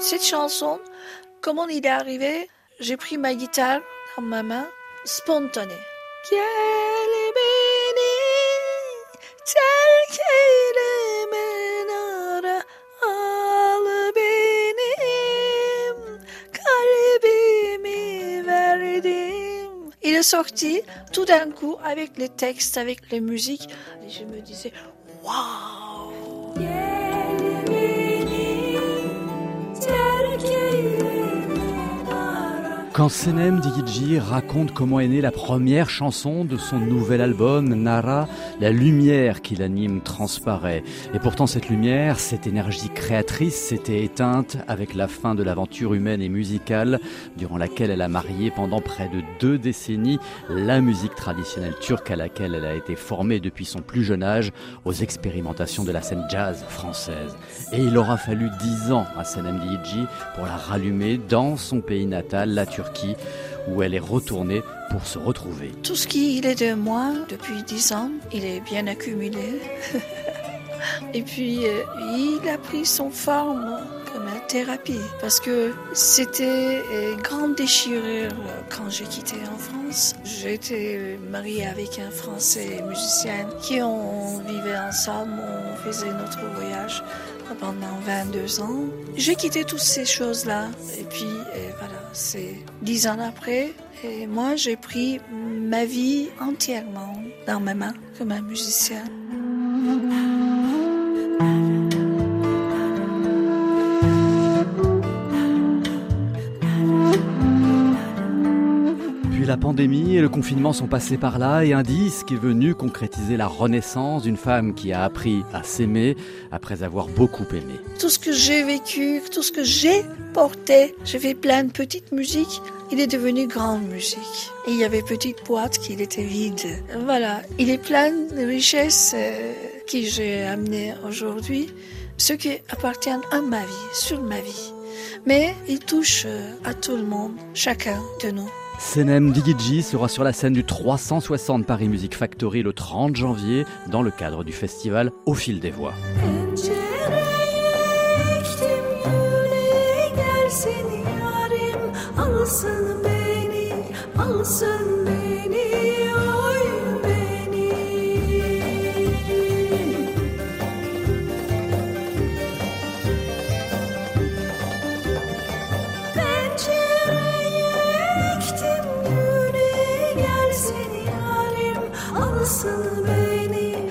Cette chanson, comment il est arrivé J'ai pris ma guitare dans ma main, spontanée. Il est sorti tout d'un coup avec les textes, avec les musiques. Et je me disais, waouh! Quand Senem Digiji raconte comment est née la première chanson de son nouvel album, Nara, la lumière qui l'anime transparaît. Et pourtant cette lumière, cette énergie créatrice s'était éteinte avec la fin de l'aventure humaine et musicale durant laquelle elle a marié pendant près de deux décennies la musique traditionnelle turque à laquelle elle a été formée depuis son plus jeune âge aux expérimentations de la scène jazz française. Et il aura fallu dix ans à Senem Digiji pour la rallumer dans son pays natal, la Turquie où elle est retournée pour se retrouver. Tout ce qui est de moi depuis dix ans, il est bien accumulé. Et puis, euh, il a pris son forme parce que c'était une grande déchirure quand j'ai quitté en France. J'étais mariée avec un Français musicien qui on vivait ensemble, on faisait notre voyage pendant 22 ans. J'ai quitté toutes ces choses-là et puis voilà, c'est dix ans après et moi j'ai pris ma vie entièrement dans mes mains comme un musicien. La pandémie et le confinement sont passés par là et un disque est venu concrétiser la renaissance d'une femme qui a appris à s'aimer après avoir beaucoup aimé. Tout ce que j'ai vécu, tout ce que j'ai porté, j'ai fait plein de petites musiques, il est devenu grande musique. Il y avait petite boîte qui était vide. Voilà, il est plein de richesses euh, que j'ai amenées aujourd'hui, ce qui appartient à ma vie, sur ma vie. Mais il touche euh, à tout le monde, chacun de nous. Senem Digiji sera sur la scène du 360 Paris Music Factory le 30 janvier dans le cadre du festival Au fil des voix. Beni,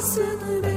Seni